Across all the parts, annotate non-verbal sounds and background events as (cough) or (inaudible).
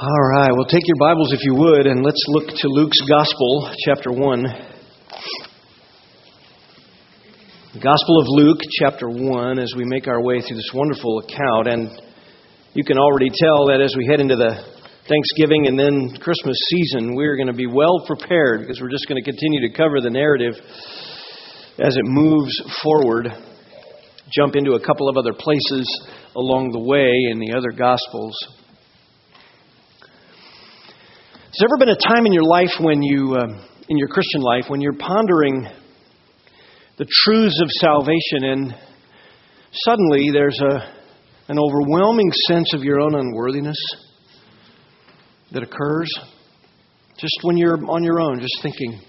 All right, well, take your Bibles if you would, and let's look to Luke's Gospel, chapter 1. The Gospel of Luke, chapter 1, as we make our way through this wonderful account. And you can already tell that as we head into the Thanksgiving and then Christmas season, we're going to be well prepared because we're just going to continue to cover the narrative as it moves forward. Jump into a couple of other places along the way in the other Gospels. Has there ever been a time in your life when you, uh, in your Christian life, when you're pondering the truths of salvation and suddenly there's a, an overwhelming sense of your own unworthiness that occurs just when you're on your own, just thinking?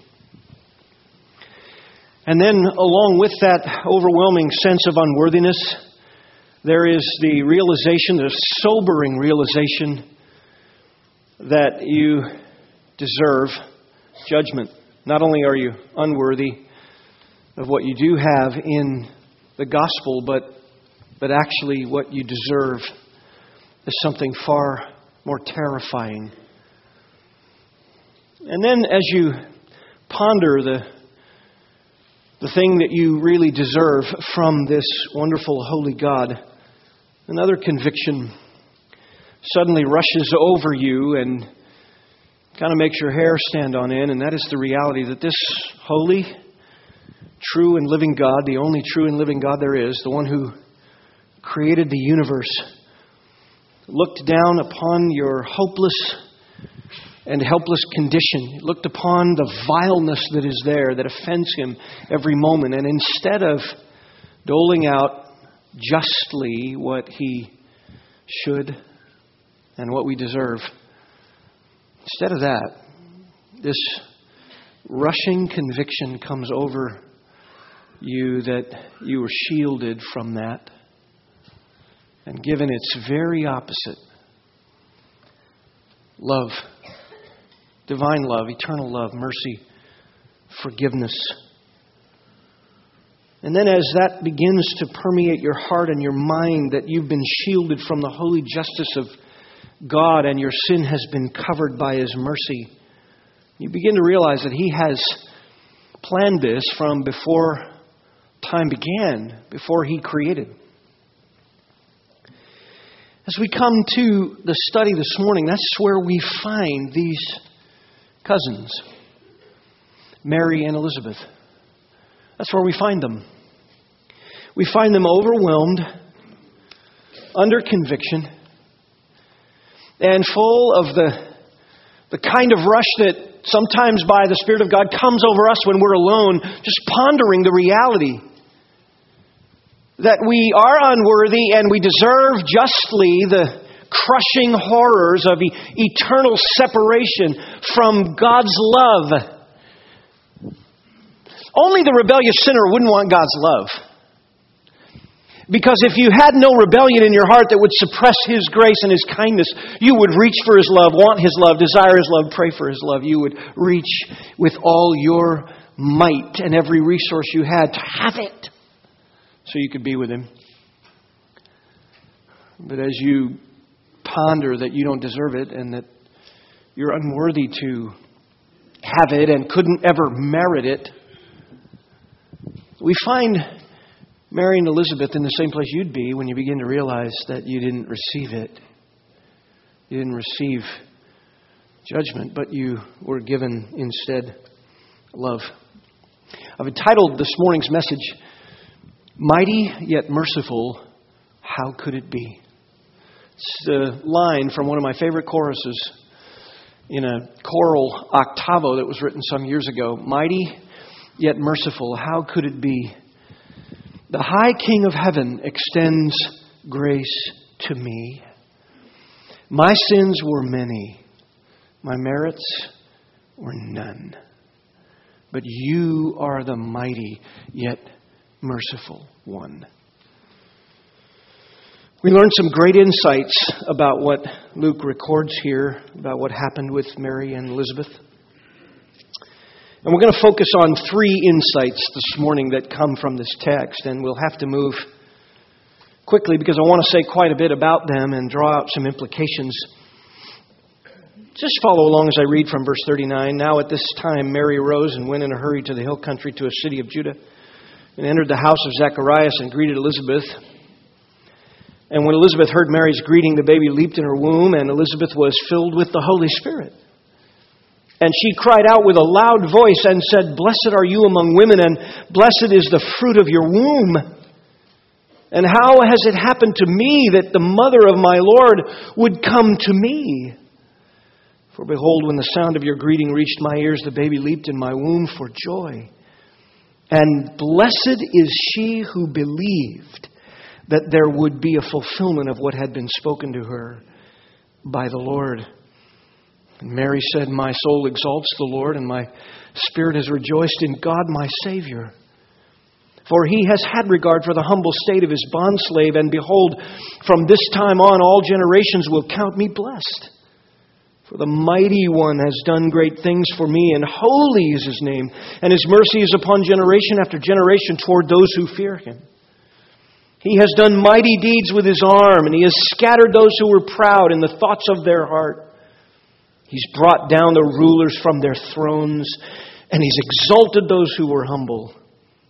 And then, along with that overwhelming sense of unworthiness, there is the realization, the sobering realization that you deserve judgment. Not only are you unworthy of what you do have in the gospel, but, but actually what you deserve is something far more terrifying. And then, as you ponder the, the thing that you really deserve from this wonderful, holy God, another conviction suddenly rushes over you and kind of makes your hair stand on end, and that is the reality that this holy, true, and living God, the only true and living God there is, the one who created the universe, looked down upon your hopeless and helpless condition, looked upon the vileness that is there that offends him every moment, and instead of doling out justly what he should and what we deserve. Instead of that, this rushing conviction comes over you that you were shielded from that and given its very opposite love, divine love, eternal love, mercy, forgiveness. And then, as that begins to permeate your heart and your mind, that you've been shielded from the holy justice of God and your sin has been covered by His mercy, you begin to realize that He has planned this from before time began, before He created. As we come to the study this morning, that's where we find these cousins, Mary and Elizabeth. That's where we find them. We find them overwhelmed, under conviction, and full of the, the kind of rush that sometimes by the Spirit of God comes over us when we're alone, just pondering the reality that we are unworthy and we deserve justly the crushing horrors of eternal separation from God's love. Only the rebellious sinner wouldn't want God's love. Because if you had no rebellion in your heart that would suppress His grace and His kindness, you would reach for His love, want His love, desire His love, pray for His love. You would reach with all your might and every resource you had to have it so you could be with Him. But as you ponder that you don't deserve it and that you're unworthy to have it and couldn't ever merit it, we find Mary and Elizabeth in the same place you'd be when you begin to realize that you didn't receive it. You didn't receive judgment, but you were given instead love. I've entitled this morning's message, Mighty Yet Merciful, How Could It Be? It's a line from one of my favorite choruses in a choral octavo that was written some years ago. Mighty yet merciful, how could it be the high King of heaven extends grace to me. My sins were many, my merits were none. But you are the mighty yet merciful one. We learned some great insights about what Luke records here, about what happened with Mary and Elizabeth. And we're going to focus on three insights this morning that come from this text, and we'll have to move quickly because I want to say quite a bit about them and draw out some implications. Just follow along as I read from verse 39. Now at this time, Mary arose and went in a hurry to the hill country to a city of Judah and entered the house of Zacharias and greeted Elizabeth. And when Elizabeth heard Mary's greeting, the baby leaped in her womb, and Elizabeth was filled with the Holy Spirit. And she cried out with a loud voice and said, Blessed are you among women, and blessed is the fruit of your womb. And how has it happened to me that the mother of my Lord would come to me? For behold, when the sound of your greeting reached my ears, the baby leaped in my womb for joy. And blessed is she who believed that there would be a fulfillment of what had been spoken to her by the Lord. Mary said, My soul exalts the Lord, and my spirit has rejoiced in God my Savior. For he has had regard for the humble state of his bondslave, and behold, from this time on all generations will count me blessed. For the mighty one has done great things for me, and holy is his name, and his mercy is upon generation after generation toward those who fear him. He has done mighty deeds with his arm, and he has scattered those who were proud in the thoughts of their heart. He's brought down the rulers from their thrones, and he's exalted those who were humble.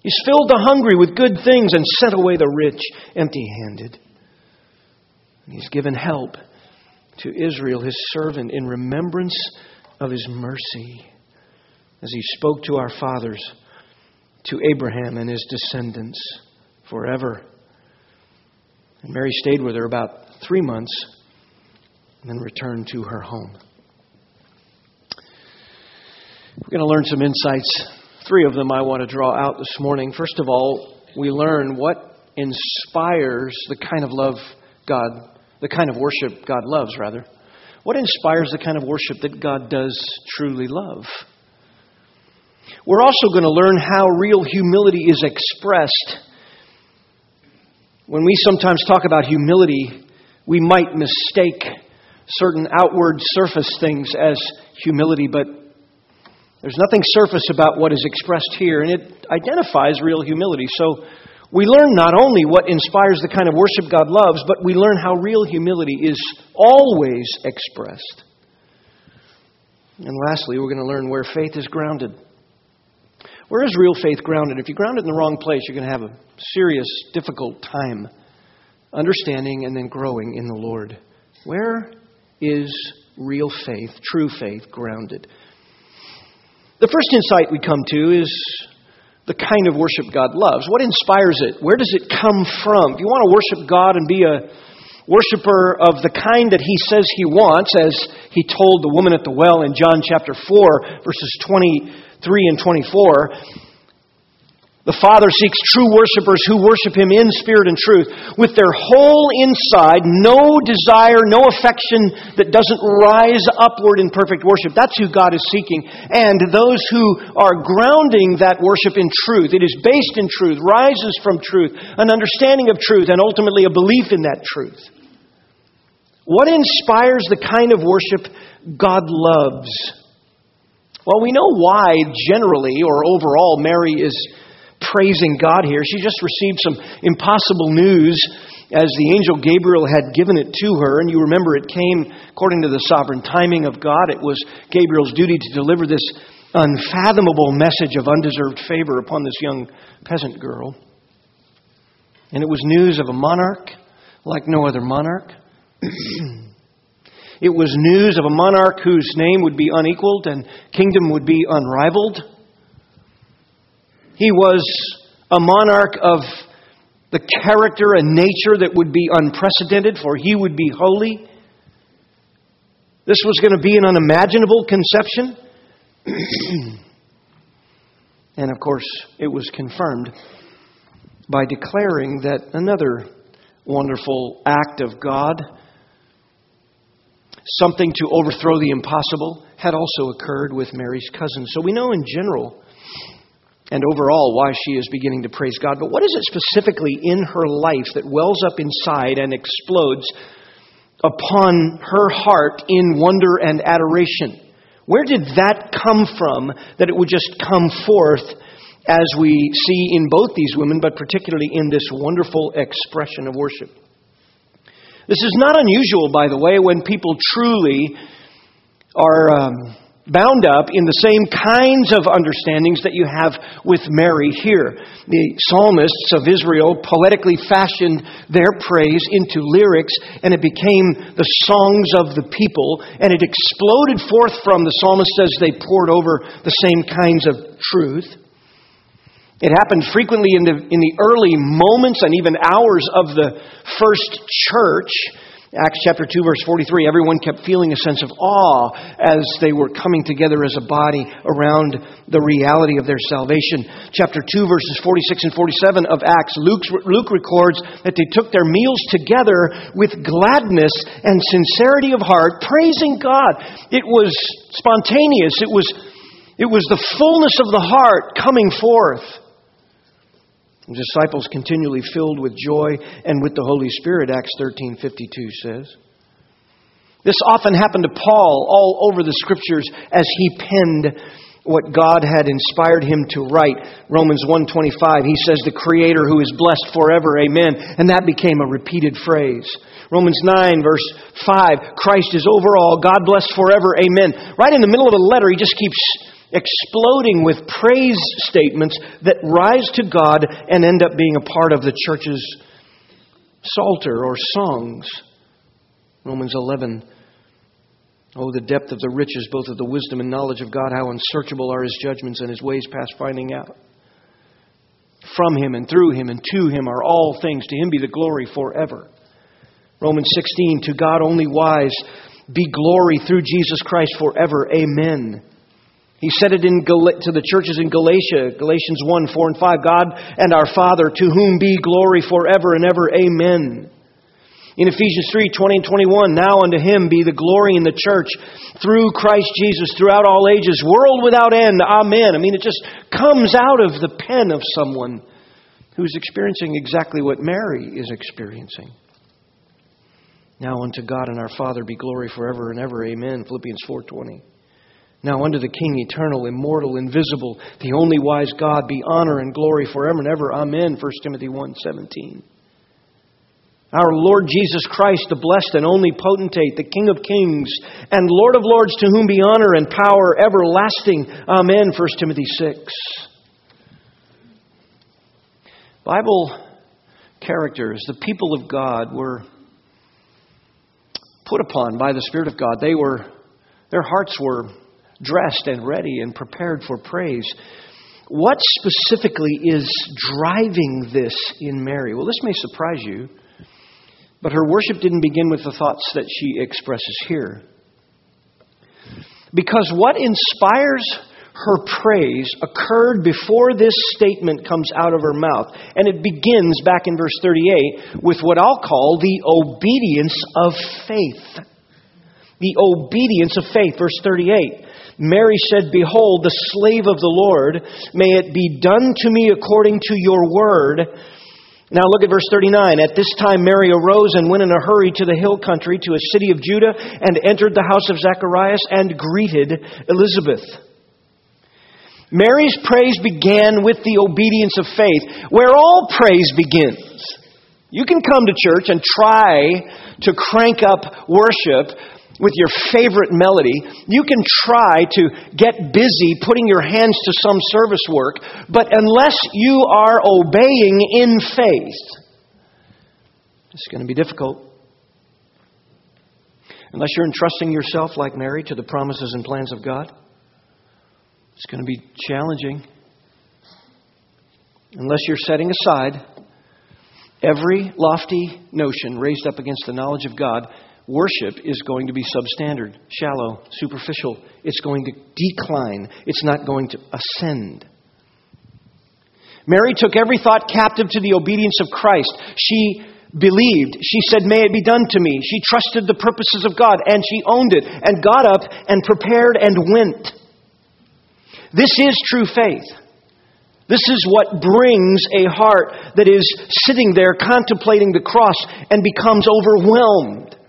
He's filled the hungry with good things and sent away the rich empty handed. He's given help to Israel, his servant, in remembrance of his mercy, as he spoke to our fathers, to Abraham and his descendants forever. And Mary stayed with her about three months and then returned to her home. We're going to learn some insights Three of them I want to draw out this morning. First of all, we learn what inspires the kind of love God, the kind of worship God loves, rather. What inspires the kind of worship that God does truly love? We're also going to learn how real humility is expressed. When we sometimes talk about humility, we might mistake certain outward surface things as humility, but there's nothing surface about what is expressed here, and it identifies real humility. So we learn not only what inspires the kind of worship God loves, but we learn how real humility is always expressed. And lastly, we're going to learn where faith is grounded. Where is real faith grounded? If you ground it in the wrong place, you're going to have a serious, difficult time understanding and then growing in the Lord. Where is real faith, true faith, grounded? The first insight we come to is the kind of worship God loves. What inspires it? Where does it come from? If you want to worship God and be a worshiper of the kind that He says He wants, as He told the woman at the well in John chapter 4, verses 23 and 24, the Father seeks true worshipers who worship Him in spirit and truth with their whole inside, no desire, no affection that doesn't rise upward in perfect worship. That's who God is seeking. And those who are grounding that worship in truth. It is based in truth, rises from truth, an understanding of truth, and ultimately a belief in that truth. What inspires the kind of worship God loves? Well, we know why generally or overall Mary is praising God here. She just received some impossible news as the angel Gabriel had given it to her. And you remember it came according to the sovereign timing of God. It was Gabriel's duty to deliver this unfathomable message of undeserved favor upon this young peasant girl. And it was news of a monarch like no other monarch. (clears throat) it was news of a monarch whose name would be unequaled and kingdom would be unrivaled. He was a monarch of the character and nature that would be unprecedented, for he would be holy. This was going to be an unimaginable conception. (clears throat) and of course, it was confirmed by declaring that another wonderful act of God, something to overthrow the impossible, had also occurred with Mary's cousin. So we know in general and overall why she is beginning to praise God. But what is it specifically in her life that wells up inside and explodes upon her heart in wonder and adoration? Where did that come from that it would just come forth as we see in both these women, but particularly in this wonderful expression of worship? This is not unusual, by the way, when people truly are um, bound up in the same kinds of understandings that you have with Mary here. The psalmists of Israel poetically fashioned their praise into lyrics, and it became the songs of the people, and it exploded forth from the psalmists as they pored over the same kinds of truth. It happened frequently in the, in the early moments and even hours of the first church Acts chapter 2 verse 43, everyone kept feeling a sense of awe as they were coming together as a body around the reality of their salvation. Chapter 2 verses 46 and 47 of Acts, Luke, Luke records that they took their meals together with gladness and sincerity of heart, praising God. It was spontaneous. It was, it was the fullness of the heart coming forth. The disciples continually filled with joy and with the Holy Spirit, Acts 13:52 says. This often happened to Paul all over the scriptures as he penned what God had inspired him to write. Romans 1:25 he says the creator who is blessed forever amen and that became a repeated phrase. Romans 9 verse 5 Christ is over all God bless forever amen. Right in the middle of a letter he just keeps exploding with praise statements that rise to God and end up being a part of the church's psalter or songs. Romans 11. Oh, the depth of the riches, both of the wisdom and knowledge of God, how unsearchable are his judgments and his ways past finding out. From him and through him and to him are all things. To him be the glory forever. Romans 16, to God only wise be glory through Jesus Christ forever. Amen. He said it in Gal- to the churches in Galatia, Galatians 1 4 and 5 God and our Father, to whom be glory forever and ever. Amen. In Ephesians 3 20 and 21, now unto him be the glory in the church through Christ Jesus throughout all ages, world without end. Amen. I mean, it just comes out of the pen of someone who's experiencing exactly what Mary is experiencing. Now unto God and our Father be glory forever and ever. Amen. Philippians 4:20. Now unto the King, eternal, immortal, invisible, the only wise God, be honor and glory forever and ever. Amen. 1 Timothy 1:17. Our Lord Jesus Christ, the blessed and only potentate, the King of kings and Lord of lords, to whom be honor and power everlasting. Amen. 1 Timothy 6. Bible characters, the people of God, were put upon by the Spirit of God. They were, their hearts were dressed and ready and prepared for praise. What specifically is driving this in Mary? Well, this may surprise you, but her worship didn't begin with the thoughts that she expresses here. Because what inspires her praise occurred before this statement comes out of her mouth. And it begins back in verse 38 with what I'll call the obedience of faith. The obedience of faith. Verse 38. Mary said, Behold, the slave of the Lord, may it be done to me according to your word. Now look at verse 39. At this time Mary arose and went in a hurry to the hill country, to a city of Judah, and entered the house of Zacharias and greeted Elizabeth. Mary's praise began with the obedience of faith, where all praise begins. You can come to church and try to crank up worship, with your favorite melody. You can try to get busy putting your hands to some service work, but unless you are obeying in faith, it's going to be difficult. Unless you're entrusting yourself, like Mary, to the promises and plans of God, it's going to be challenging. Unless you're setting aside every lofty notion raised up against the knowledge of God worship is going to be substandard, shallow, superficial. It's going to decline, it's not going to ascend. Mary took every thought captive to the obedience of Christ. She believed. She said, May it be done to me. She trusted the purposes of God and she owned it and got up and prepared and went. This is true faith. This is what brings a heart that is sitting there contemplating the cross and becomes overwhelmed.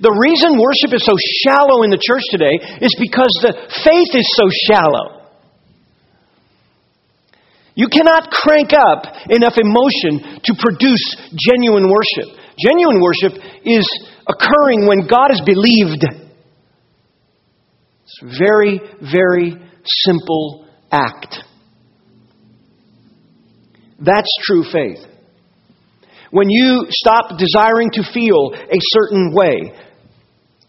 The reason worship is so shallow in the church today is because the faith is so shallow. You cannot crank up enough emotion to produce genuine worship. Genuine worship is occurring when God is believed. It's a very, very simple act. That's true faith. When you stop desiring to feel a certain way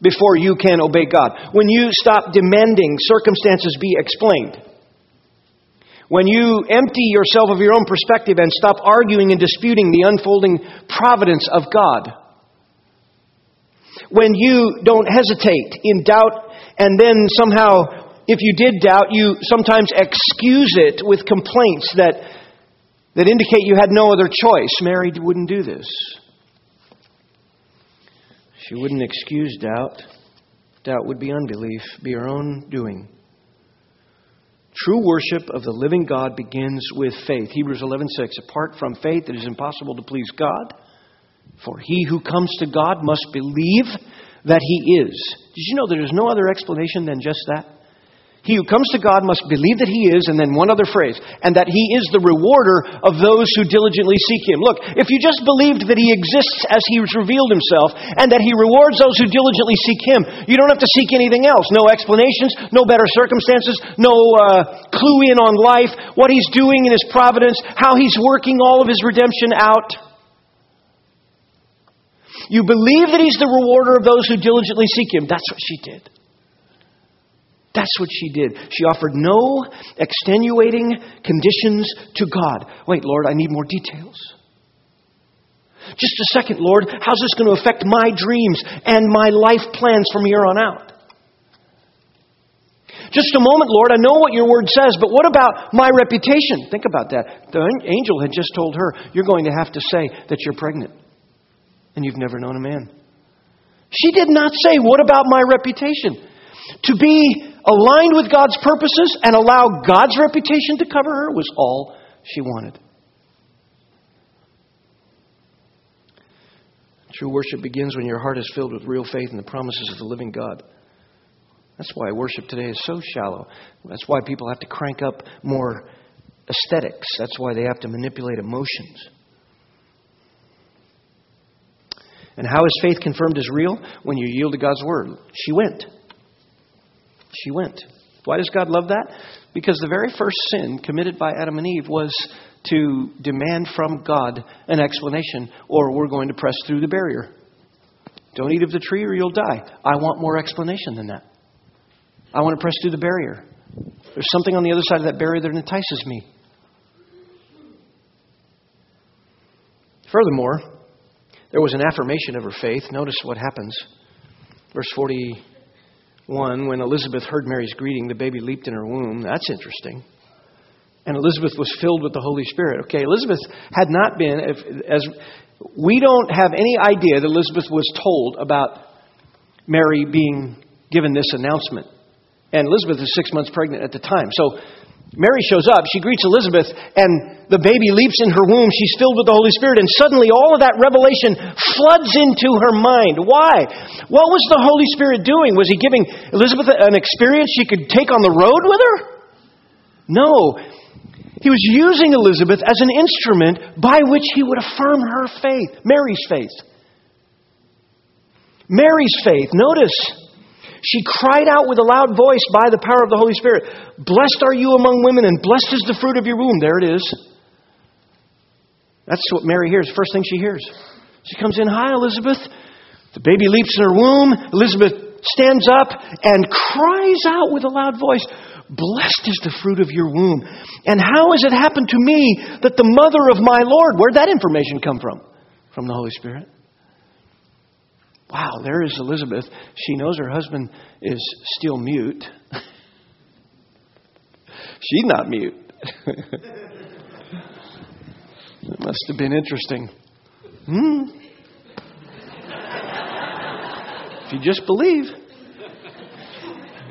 before you can obey God. When you stop demanding circumstances be explained. When you empty yourself of your own perspective and stop arguing and disputing the unfolding providence of God. When you don't hesitate in doubt and then somehow, if you did doubt, you sometimes excuse it with complaints that that indicate you had no other choice. Mary wouldn't do this. She wouldn't excuse doubt. Doubt would be unbelief, be her own doing. True worship of the living God begins with faith. Hebrews 11:6 Apart from faith it is impossible to please God, for he who comes to God must believe that he is. Did you know there is no other explanation than just that? He who comes to God must believe that He is, and then one other phrase, and that He is the rewarder of those who diligently seek Him. Look, if you just believed that He exists as He has revealed Himself, and that He rewards those who diligently seek Him, you don't have to seek anything else. No explanations, no better circumstances, no uh, clue in on life, what He's doing in His providence, how He's working all of His redemption out. You believe that He's the rewarder of those who diligently seek Him. That's what she did. That's what she did. She offered no extenuating conditions to God. Wait, Lord, I need more details. Just a second, Lord. How's this going to affect my dreams and my life plans from here on out? Just a moment, Lord. I know what your word says, but what about my reputation? Think about that. The angel had just told her, You're going to have to say that you're pregnant and you've never known a man. She did not say, What about my reputation? To be aligned with God's purposes and allow God's reputation to cover her was all she wanted. True worship begins when your heart is filled with real faith in the promises of the living God. That's why worship today is so shallow. That's why people have to crank up more aesthetics. That's why they have to manipulate emotions. And how is faith confirmed as real? When you yield to God's word. She went she went. Why does God love that? Because the very first sin committed by Adam and Eve was to demand from God an explanation, or we're going to press through the barrier. Don't eat of the tree or you'll die. I want more explanation than that. I want to press through the barrier. There's something on the other side of that barrier that entices me. Furthermore, there was an affirmation of her faith. Notice what happens. Verse 40 1, when Elizabeth heard Mary's greeting, the baby leaped in her womb. That's interesting. And Elizabeth was filled with the Holy Spirit. Okay, Elizabeth had not been, if, as we don't have any idea that Elizabeth was told about Mary being given this announcement. And Elizabeth is six months pregnant at the time. So Mary shows up, she greets Elizabeth, and the baby leaps in her womb. She's filled with the Holy Spirit, and suddenly all of that revelation floods into her mind. Why? What was the Holy Spirit doing? Was he giving Elizabeth an experience she could take on the road with her? No. He was using Elizabeth as an instrument by which he would affirm her faith, Mary's faith. Mary's faith, notice, she cried out with a loud voice by the power of the Holy Spirit Blessed are you among women, and blessed is the fruit of your womb. There it is. That's what Mary hears, first thing she hears. She comes in, Hi, Elizabeth. The baby leaps in her womb. Elizabeth stands up and cries out with a loud voice, Blessed is the fruit of your womb. And how has it happened to me that the mother of my Lord, where'd that information come from? From the Holy Spirit. Wow, there is Elizabeth. She knows her husband is still mute. (laughs) She's not mute. (laughs) it must have been interesting. Hmm. If you just believe,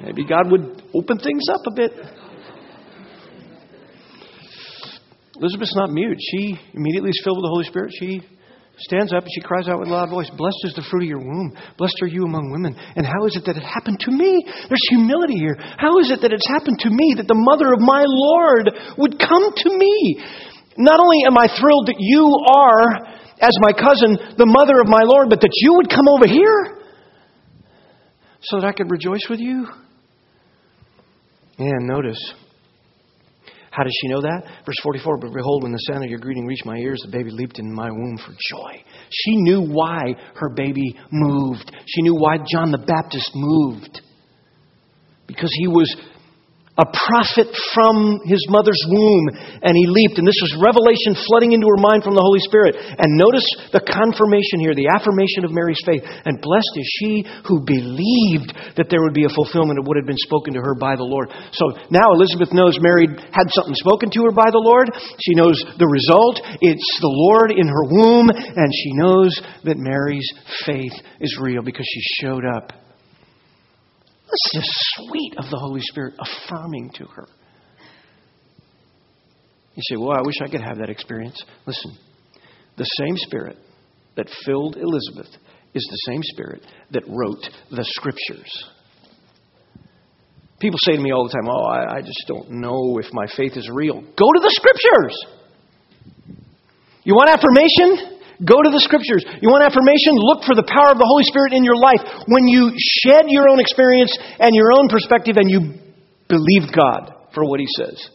maybe God would open things up a bit. Elizabeth's not mute. She immediately is filled with the Holy Spirit. She stands up and she cries out with a loud voice, Blessed is the fruit of your womb. Blessed are you among women. And how is it that it happened to me? There's humility here. How is it that it's happened to me that the mother of my Lord would come to me? Not only am I thrilled that you are as my cousin, the mother of my Lord, but that you would come over here so that I could rejoice with you? And notice, how does she know that? Verse 44 But behold, when the sound of your greeting reached my ears, the baby leaped in my womb for joy. She knew why her baby moved. She knew why John the Baptist moved. Because he was a prophet from his mother's womb, and he leaped. And this was revelation flooding into her mind from the Holy Spirit. And notice the confirmation here, the affirmation of Mary's faith. And blessed is she who believed that there would be a fulfillment of what had been spoken to her by the Lord. So now Elizabeth knows Mary had something spoken to her by the Lord. She knows the result. It's the Lord in her womb, and she knows that Mary's faith is real because she showed up What's the sweet of the Holy Spirit affirming to her? You say, Well, I wish I could have that experience. Listen, the same Spirit that filled Elizabeth is the same Spirit that wrote the Scriptures. People say to me all the time, Oh, I, I just don't know if my faith is real. Go to the Scriptures. You want affirmation? Go to the scriptures. You want affirmation? Look for the power of the Holy Spirit in your life. When you shed your own experience and your own perspective and you believe God for what He says.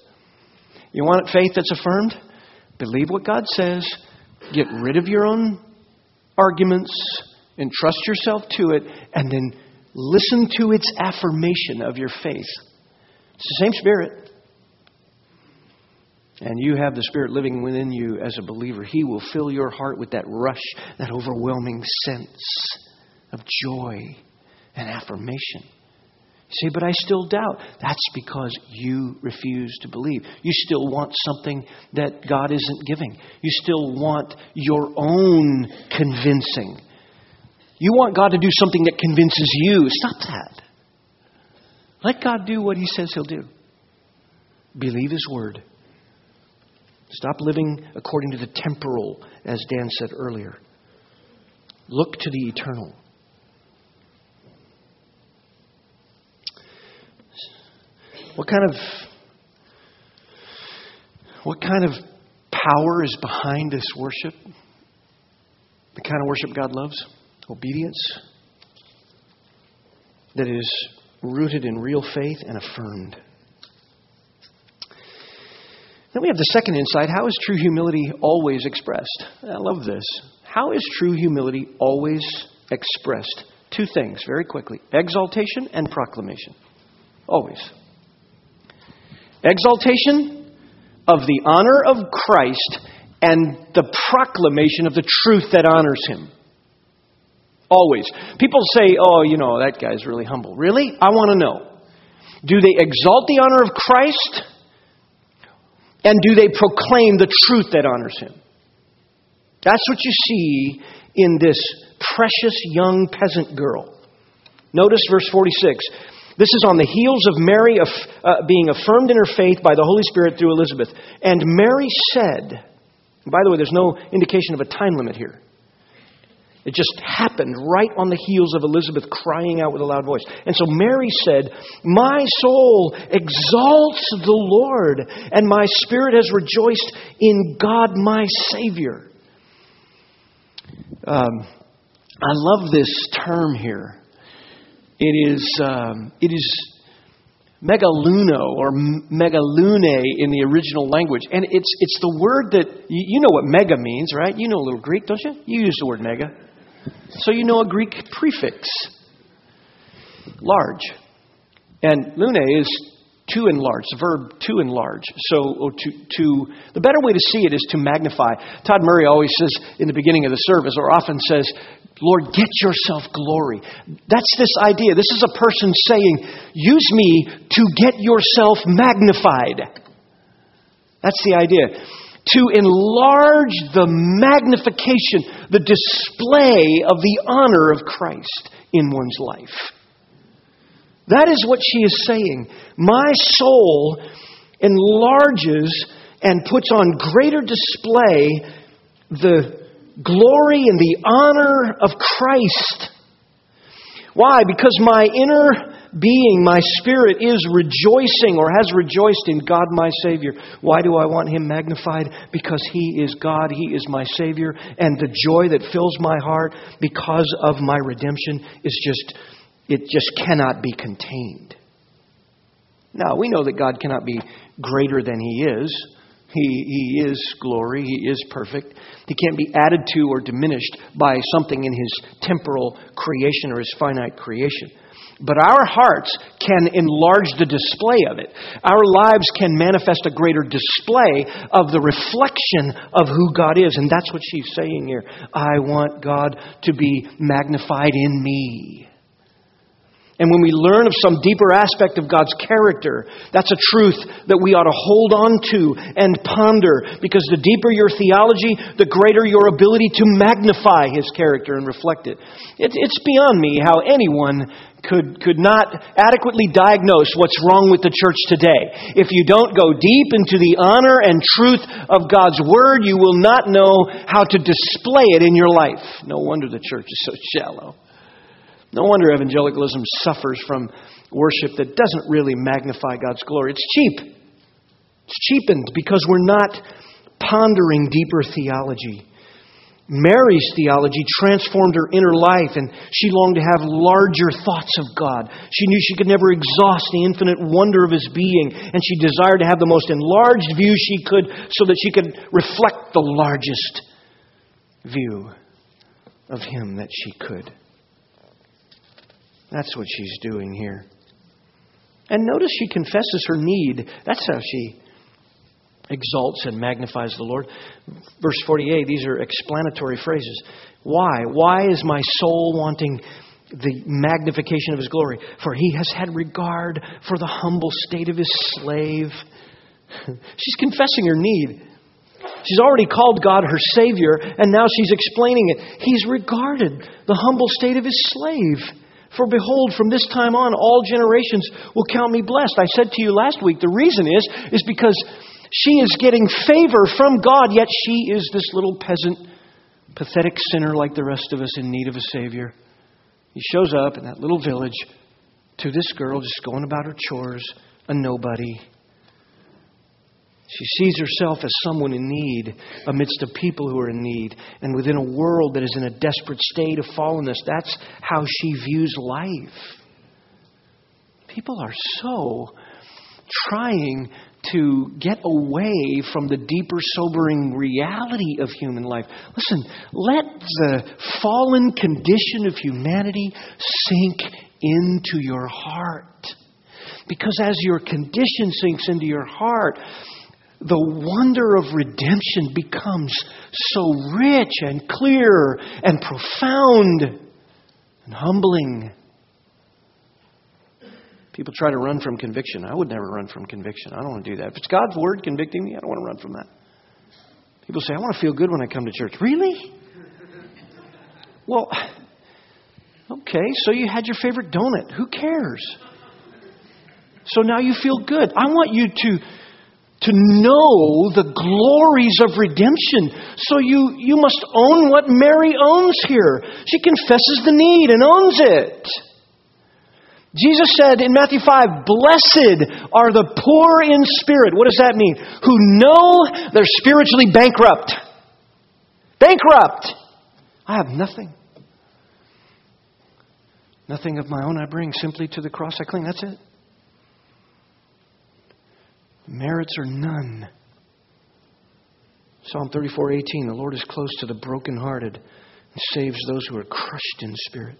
You want faith that's affirmed? Believe what God says. Get rid of your own arguments. and trust yourself to it. And then listen to its affirmation of your faith. It's the same Spirit and you have the Spirit living within you as a believer, He will fill your heart with that rush, that overwhelming sense of joy and affirmation. You say, but I still doubt. That's because you refuse to believe. You still want something that God isn't giving. You still want your own convincing. You want God to do something that convinces you. Stop that. Let God do what He says He'll do. Believe His word. Stop living according to the temporal, as Dan said earlier. Look to the eternal. What kind of what kind of power is behind this worship? The kind of worship God loves? Obedience that is rooted in real faith and affirmed. Then we have the second insight. How is true humility always expressed? I love this. How is true humility always expressed? Two things, very quickly exaltation and proclamation. Always. Exaltation of the honor of Christ and the proclamation of the truth that honors him. Always. People say, oh, you know, that guy's really humble. Really? I want to know. Do they exalt the honor of Christ and do they proclaim the truth that honors him? That's what you see in this precious young peasant girl. Notice verse 46. This is on the heels of Mary uh, being affirmed in her faith by the Holy Spirit through Elizabeth. And Mary said, by the way, there's no indication of a time limit here. It just happened right on the heels of Elizabeth crying out with a loud voice. And so Mary said, My soul exalts the Lord, and my spirit has rejoiced in God my Savior. Um, I love this term here. It is, um, it is megaluno or megalune in the original language. And it's, it's the word that, you, you know what mega means, right? You know a little Greek, don't you? You use the word mega. So you know a Greek prefix, large. And lune is to enlarge, the verb to enlarge. So oh, to, to, the better way to see it is to magnify. Todd Murray always says in the beginning of the service, or often says, Lord, get yourself glory. That's this idea. This is a person saying, use me to get yourself magnified. That's the idea to enlarge the magnification, the display of the honor of Christ in one's life. That is what she is saying. My soul enlarges and puts on greater display the glory and the honor of Christ. Why? Because my inner being, my spirit, is rejoicing or has rejoiced in God my Savior. Why do I want Him magnified? Because He is God, He is my Savior, and the joy that fills my heart because of my redemption is just, it just cannot be contained. Now, we know that God cannot be greater than He is. He, he is glory. He is perfect. He can't be added to or diminished by something in his temporal creation or his finite creation. But our hearts can enlarge the display of it. Our lives can manifest a greater display of the reflection of who God is. And that's what she's saying here. I want God to be magnified in me. And when we learn of some deeper aspect of God's character, that's a truth that we ought to hold on to and ponder because the deeper your theology, the greater your ability to magnify His character and reflect it. it it's beyond me how anyone could, could not adequately diagnose what's wrong with the church today. If you don't go deep into the honor and truth of God's Word, you will not know how to display it in your life. No wonder the church is so shallow. No wonder evangelicalism suffers from worship that doesn't really magnify God's glory. It's cheap. It's cheapened because we're not pondering deeper theology. Mary's theology transformed her inner life, and she longed to have larger thoughts of God. She knew she could never exhaust the infinite wonder of His being, and she desired to have the most enlarged view she could so that she could reflect the largest view of Him that she could. That's what she's doing here. And notice she confesses her need. That's how she exalts and magnifies the Lord. Verse 48, these are explanatory phrases. Why? Why is my soul wanting the magnification of his glory? For he has had regard for the humble state of his slave. (laughs) she's confessing her need. She's already called God her Savior, and now she's explaining it. He's regarded the humble state of his slave. For behold, from this time on, all generations will count me blessed. I said to you last week, the reason is, is because she is getting favor from God, yet she is this little peasant, pathetic sinner like the rest of us in need of a Savior. He shows up in that little village to this girl just going about her chores, a nobody. She sees herself as someone in need amidst a people who are in need and within a world that is in a desperate state of fallenness. That's how she views life. People are so trying to get away from the deeper, sobering reality of human life. Listen, let the fallen condition of humanity sink into your heart. Because as your condition sinks into your heart, the wonder of redemption becomes so rich and clear and profound and humbling. People try to run from conviction. I would never run from conviction. I don't want to do that. If it's God's word convicting me, I don't want to run from that. People say, I want to feel good when I come to church. Really? Well, okay, so you had your favorite donut. Who cares? So now you feel good. I want you to to know the glories of redemption. So you, you must own what Mary owns here. She confesses the need and owns it. Jesus said in Matthew 5, Blessed are the poor in spirit. What does that mean? Who know they're spiritually bankrupt. Bankrupt. I have nothing. Nothing of my own I bring, simply to the cross I cling. That's it merits are none. Psalm 34:18 The Lord is close to the brokenhearted and saves those who are crushed in spirit.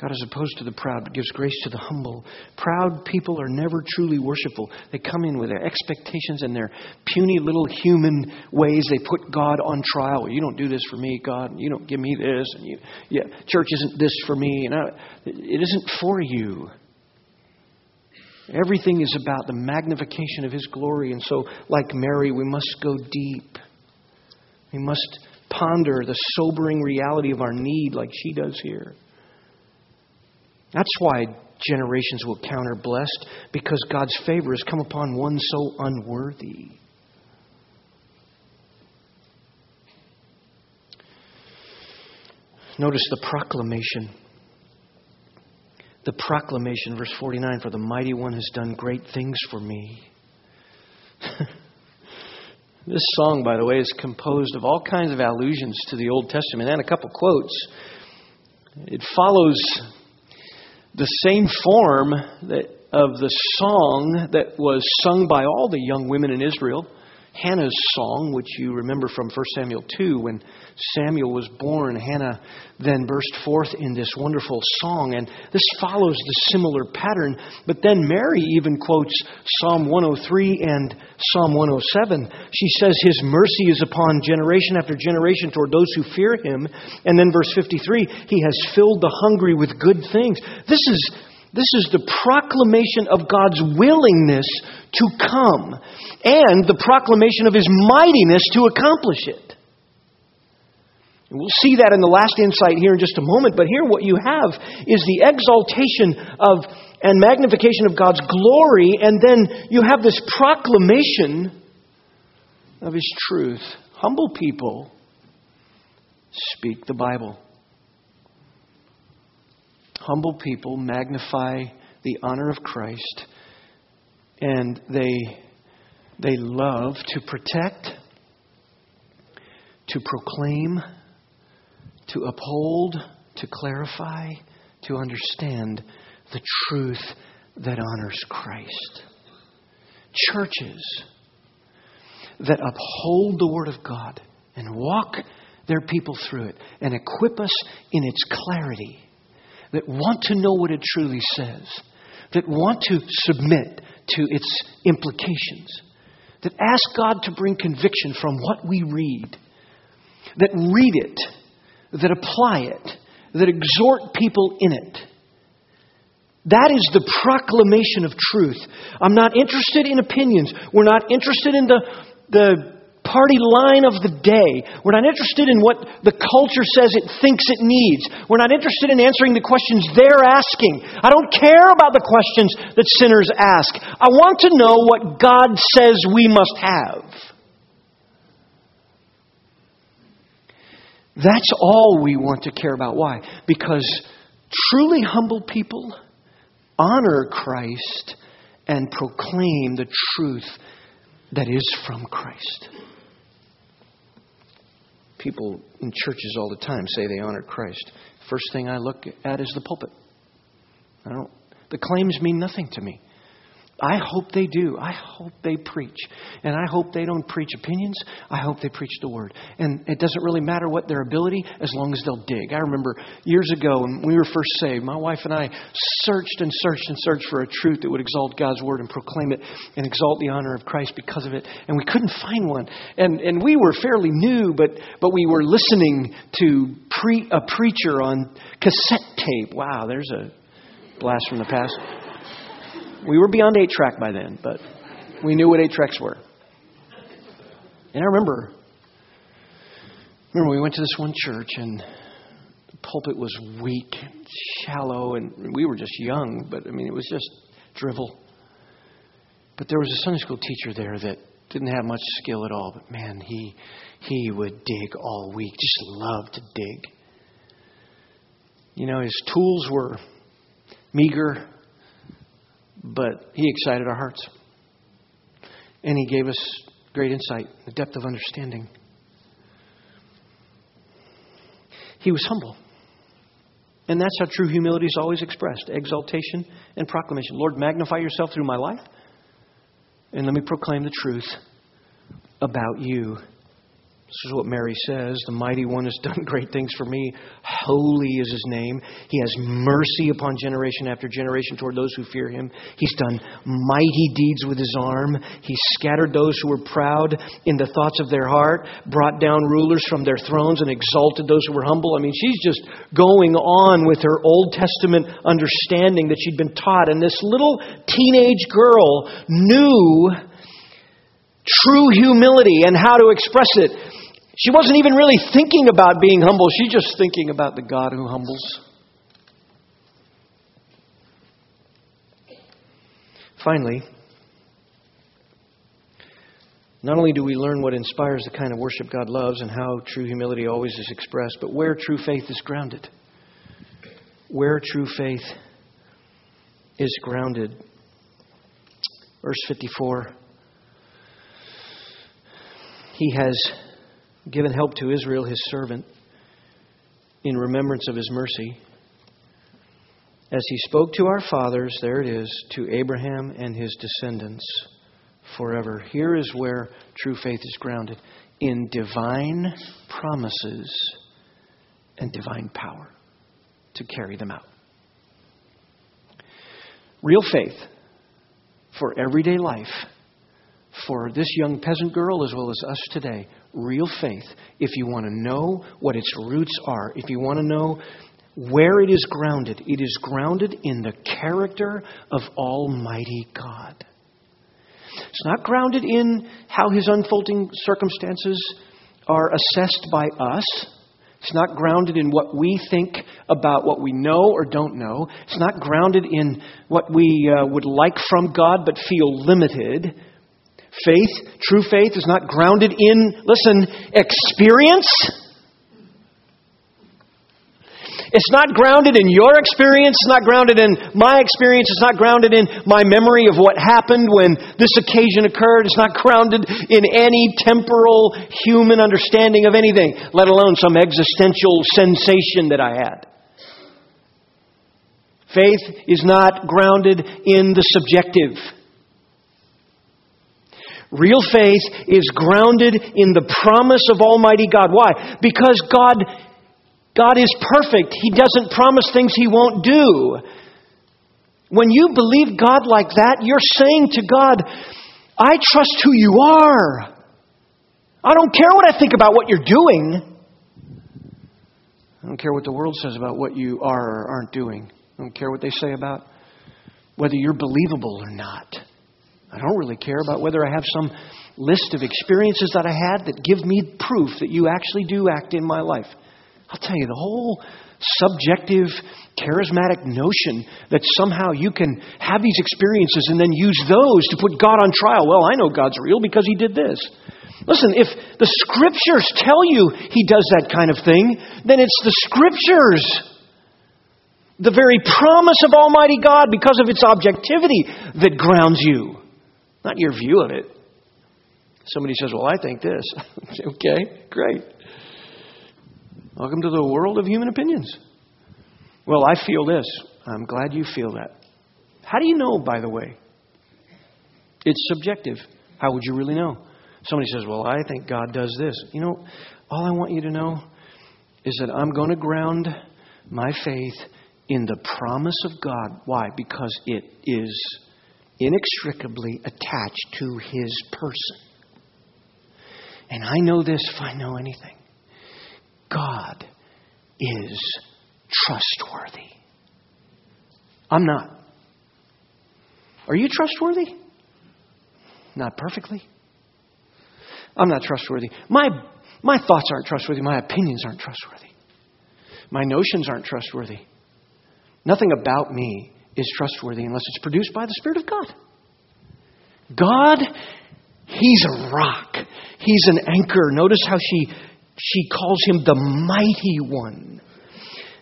God is opposed to the proud, but gives grace to the humble. Proud people are never truly worshipful. They come in with their expectations and their puny little human ways. They put God on trial. You don't do this for me, God. You don't give me this. And you, yeah, church isn't this for me. And I, it isn't for you. Everything is about the magnification of His glory. And so, like Mary, we must go deep. We must ponder the sobering reality of our need, like she does here. That's why generations will count her blessed, because God's favor has come upon one so unworthy. Notice the proclamation the proclamation, verse 49 For the mighty one has done great things for me. (laughs) this song, by the way, is composed of all kinds of allusions to the Old Testament and a couple quotes. It follows the same form that, of the song that was sung by all the young women in Israel Hannah's song, which you remember from 1 Samuel 2, when Samuel was born, Hannah then burst forth in this wonderful song. And this follows the similar pattern. But then Mary even quotes Psalm 103 and Psalm 107. She says, His mercy is upon generation after generation toward those who fear Him. And then verse 53, He has filled the hungry with good things. This is this is the proclamation of God's willingness to come and the proclamation of His mightiness to accomplish it. And we'll see that in the last insight here in just a moment, but here what you have is the exaltation of and magnification of God's glory, and then you have this proclamation of His truth. Humble people speak the Bible. Humble people magnify the honor of Christ and they, they love to protect, to proclaim, to uphold, to clarify, to understand the truth that honors Christ. Churches that uphold the Word of God and walk their people through it and equip us in its clarity that want to know what it truly says, that want to submit to its implications, that ask God to bring conviction from what we read, that read it, that apply it, that exhort people in it. That is the proclamation of truth. I'm not interested in opinions. We're not interested in the, the party line of the day. We're not interested in what the culture says it thinks it needs. We're not interested in answering the questions they're asking. I don't care about the questions that sinners ask. I want to know what God says we must have. That's all we want to care about. Why? Because truly humble people honor Christ and proclaim the truth that is from Christ. People in churches all the time say they honor Christ. First thing I look at is the pulpit. I don't, the claims mean nothing to me. I hope they do. I hope they preach. And I hope they don't preach opinions. I hope they preach the word. And it doesn't really matter what their ability as long as they'll dig. I remember years ago when we were first saved, my wife and I searched and searched and searched for a truth that would exalt God's word and proclaim it and exalt the honor of Christ because of it. And we couldn't find one. And, and we were fairly new, but, but we were listening to pre, a preacher on cassette tape. Wow, there's a blast from the past. We were beyond eight track by then, but we knew what eight tracks were. And I remember, remember we went to this one church and the pulpit was weak, and shallow, and we were just young, but I mean, it was just drivel. But there was a Sunday school teacher there that didn't have much skill at all, but man, he he would dig all week, just loved to dig. You know, his tools were meager, but he excited our hearts. And he gave us great insight, a depth of understanding. He was humble. And that's how true humility is always expressed exaltation and proclamation. Lord, magnify yourself through my life, and let me proclaim the truth about you this is what Mary says The mighty one has (laughs) done great things for me. Holy is his name. He has mercy upon generation after generation toward those who fear him. He's done mighty deeds with his arm. He scattered those who were proud in the thoughts of their heart, brought down rulers from their thrones, and exalted those who were humble. I mean, she's just going on with her Old Testament understanding that she'd been taught. And this little teenage girl knew true humility and how to express it. She wasn't even really thinking about being humble, she's just thinking about the God who humbles. Finally, not only do we learn what inspires the kind of worship God loves and how true humility always is expressed, but where true faith is grounded. Where true faith is grounded. Verse 54 He has given help to Israel, his servant, in remembrance of his mercy. As he spoke to our fathers, there it is, to Abraham and his descendants forever. Here is where true faith is grounded in divine promises and divine power to carry them out. Real faith for everyday life, for this young peasant girl as well as us today. Real faith, if you want to know what its roots are, if you want to know where it is grounded, it is grounded in the character of Almighty God. It's not grounded in how his unfolding circumstances are assessed by us. It's not grounded in what we think about what we know or don't know. It's not grounded in what we uh, would like from God but feel limited. Faith, true faith, is not grounded in, listen, experience. It's not grounded in your experience. It's not grounded in my experience. It's not grounded in my memory of what happened when this occasion occurred. It's not grounded in any temporal human understanding of anything, let alone some existential sensation that I had. Faith is not grounded in the subjective. Real faith is grounded in the promise of Almighty God. Why? Because God God is perfect. He doesn't promise things He won't do. When you believe God like that, you're saying to God, I trust who you are. I don't care what I think about what you're doing. I don't care what the world says about what you are or aren't doing. I don't care what they say about whether you're believable or not. I don't really care about whether I have some list of experiences that I had that give me proof that you actually do act in my life. I'll tell you, the whole subjective, charismatic notion that somehow you can have these experiences and then use those to put God on trial. Well, I know God's real because He did this. Listen, if the Scriptures tell you He does that kind of thing, then it's the Scriptures. The very promise of Almighty God, because of its objectivity, that grounds you, not your view of it. Somebody says, Well, I think this. (laughs) okay, great. Welcome to the world of human opinions. Well, I feel this. I'm glad you feel that. How do you know, by the way? It's subjective. How would you really know? Somebody says, Well, I think God does this. You know, all I want you to know is that I'm going to ground my faith in the promise of God. Why? Because it is inextricably attached to His person. And I know this if I know anything. God is trustworthy. I'm not. Are you trustworthy? Not perfectly. I'm not trustworthy. My, my thoughts aren't trustworthy. My opinions aren't trustworthy. My notions aren't trustworthy. Nothing about me is trustworthy unless it's produced by the Spirit of God. God, He's a rock. He's an anchor. Notice how she she calls him the mighty one.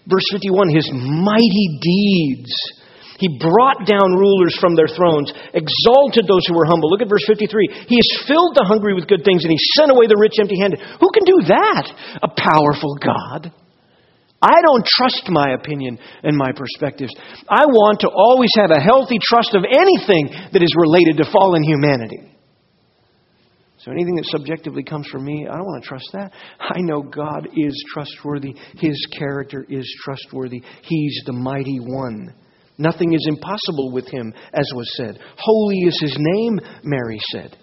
Verse 51 his mighty deeds. He brought down rulers from their thrones, exalted those who were humble. Look at verse 53. He has filled the hungry with good things, and he sent away the rich empty handed. Who can do that? A powerful God. I don't trust my opinion and my perspectives. I want to always have a healthy trust of anything that is related to fallen humanity. So anything that subjectively comes from me, I don't want to trust that. I know God is trustworthy. His character is trustworthy. He's the mighty one. Nothing is impossible with him, as was said. Holy is his name, Mary said.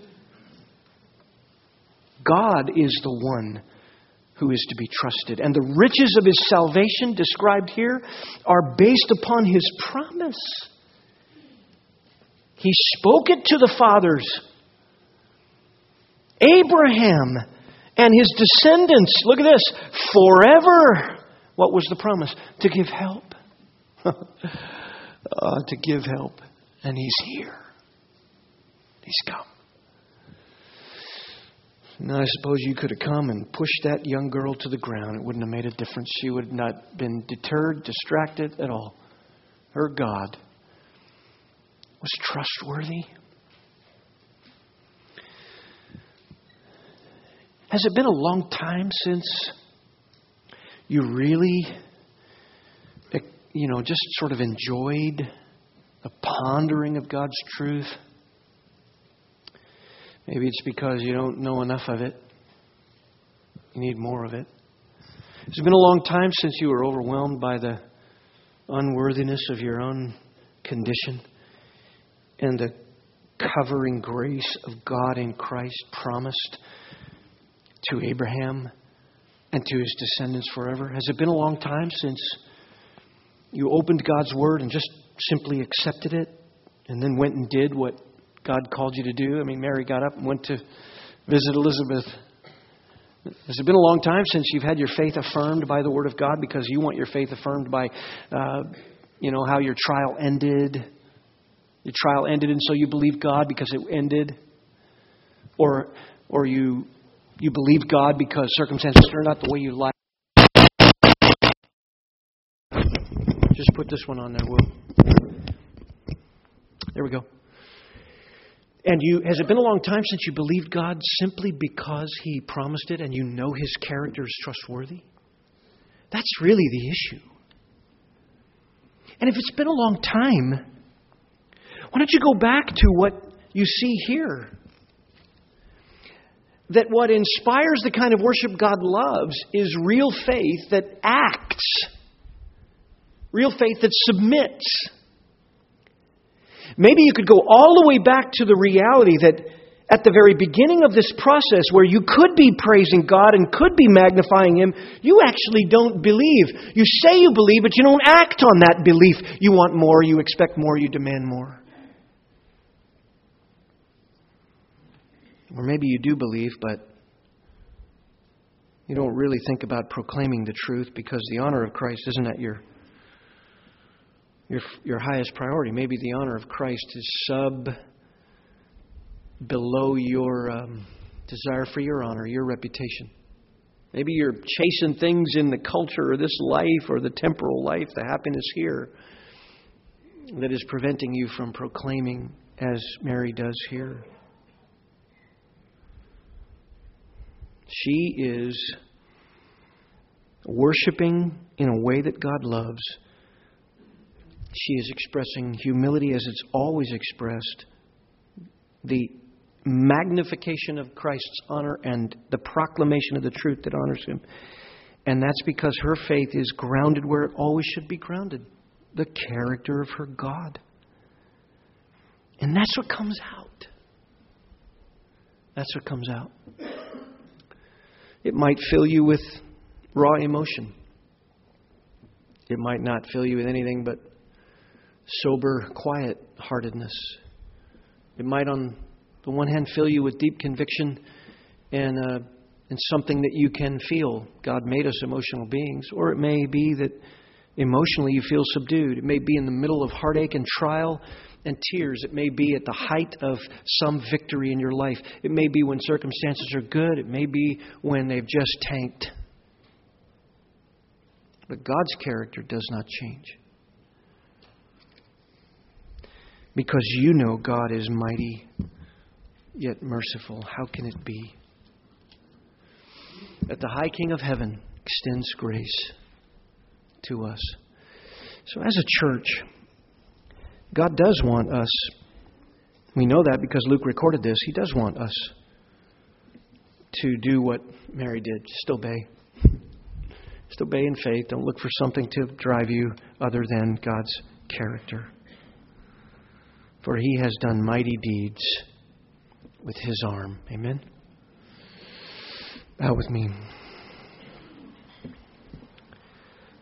God is the one who is to be trusted. And the riches of his salvation, described here, are based upon his promise. He spoke it to the fathers Abraham and his descendants, look at this, forever. What was the promise? To give help. (laughs) uh, to give help. And he's here. He's come. Now, I suppose you could have come and pushed that young girl to the ground. It wouldn't have made a difference. She would have not been deterred, distracted at all. Her God was trustworthy? Has it been a long time since you really, eh, you know, just sort of enjoyed the pondering of God's truth? Maybe it's because you don't know enough of it. You need more of it. Has It's been a long time since you were overwhelmed by the unworthiness of your own condition and the covering grace of God in Christ promised to Abraham and to his descendants forever? Has it been a long time since you opened God's Word and just simply accepted it and then went and did what God called you to do? I mean, Mary got up and went to visit Elizabeth. Has it been a long time since you've had your faith affirmed by the Word of God because you want your faith affirmed by, uh, you know, how your trial ended? Your trial ended, and so you believe God because it ended, or or you you believe God because circumstances turned out the way you like. Just put this one on there, Will. There we go. And you has it been a long time since you believed God simply because he promised it and you know his character is trustworthy? That's really the issue. And if it's been a long time, why don't you go back to what you see here? That what inspires the kind of worship God loves is real faith that acts, real faith that submits. Maybe you could go all the way back to the reality that at the very beginning of this process, where you could be praising God and could be magnifying Him, you actually don't believe. You say you believe, but you don't act on that belief. You want more, you expect more, you demand more. Or maybe you do believe, but you don't really think about proclaiming the truth because the honor of Christ isn't at your your your highest priority. Maybe the honor of Christ is sub below your um, desire for your honor, your reputation. Maybe you're chasing things in the culture or this life or the temporal life, the happiness here, that is preventing you from proclaiming as Mary does here. She is worshiping in a way that God loves. She is expressing humility as it's always expressed, the magnification of Christ's honor and the proclamation of the truth that honors Him. And that's because her faith is grounded where it always should be grounded the character of her God. And that's what comes out. That's what comes out. It might fill you with raw emotion. It might not fill you with anything but sober, quiet heartedness. It might, on the one hand, fill you with deep conviction and, uh, and something that you can feel. God made us emotional beings. Or it may be that emotionally you feel subdued. It may be in the middle of heartache and trial and tears. It may be at the height of some victory in your life. It may be when circumstances are good. It may be when they've just tanked. But God's character does not change. Because you know God is mighty, yet merciful. How can it be? That the high King of heaven extends grace to us. So, as a church, God does want us. We know that because Luke recorded this. He does want us to do what Mary did just obey. Just obey in faith. Don't look for something to drive you other than God's character. For he has done mighty deeds with his arm. Amen. Bow with me.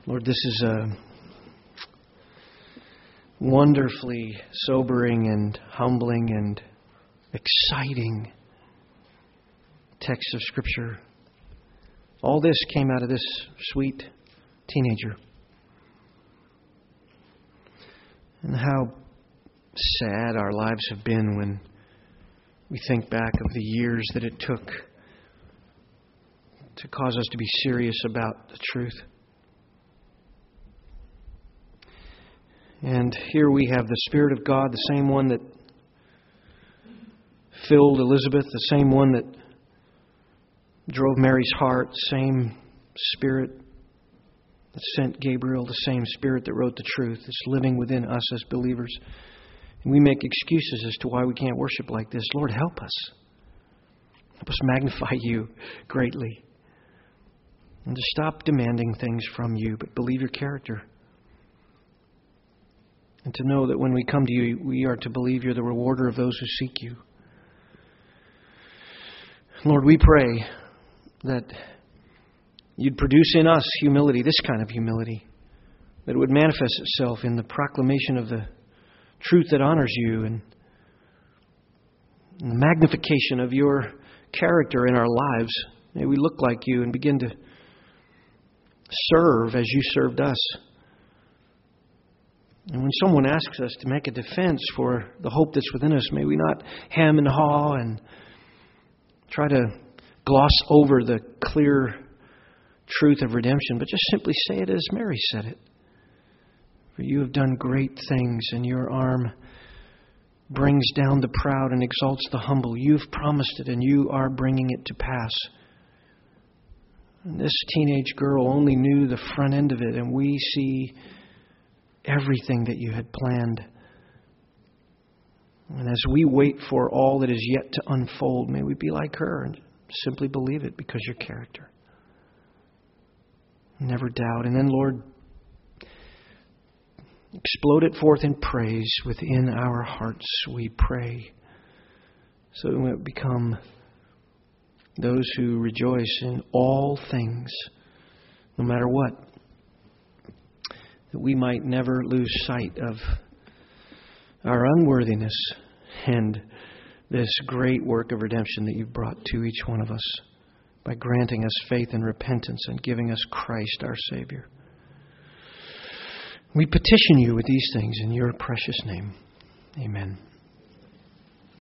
Lord, this is a wonderfully sobering and humbling and exciting text of Scripture. All this came out of this sweet teenager. And how sad our lives have been when we think back of the years that it took to cause us to be serious about the truth. And here we have the Spirit of God, the same one that filled Elizabeth, the same one that drove Mary's heart, same Spirit that sent Gabriel, the same Spirit that wrote the truth, is living within us as believers. We make excuses as to why we can't worship like this. Lord, help us. Help us magnify (laughs) you greatly. And to stop demanding things from you, but believe your character. And to know that when we come to you, we are to believe you're the rewarder of those who seek you. Lord, we pray that you'd produce in us humility, this kind of humility, that it would manifest itself in the proclamation of the truth that honors you and, the magnification of your character in our lives. May we look like you and begin to serve as you served us. And when someone asks us to make a defense for the hope that's within us, may we not hem and haw and try to gloss over the clear truth of redemption, but just simply say it as Mary said it. For you have done great things, and your arm brings down the proud and exalts the humble. You've promised it, and you are bringing it to pass. And this teenage girl only knew the front end of it, and we see everything that you had planned. And as we wait for all that is yet to unfold, may we be like her and simply believe it because your character. Never doubt. And then, Lord, explode it forth in praise within our hearts, we pray, so that we become those who rejoice in all things, no matter what, that we might never lose sight of our unworthiness and this great work of redemption that you've brought to each one of us by granting us faith and repentance and giving us Christ our Savior. We petition you with these things in your precious name. Amen.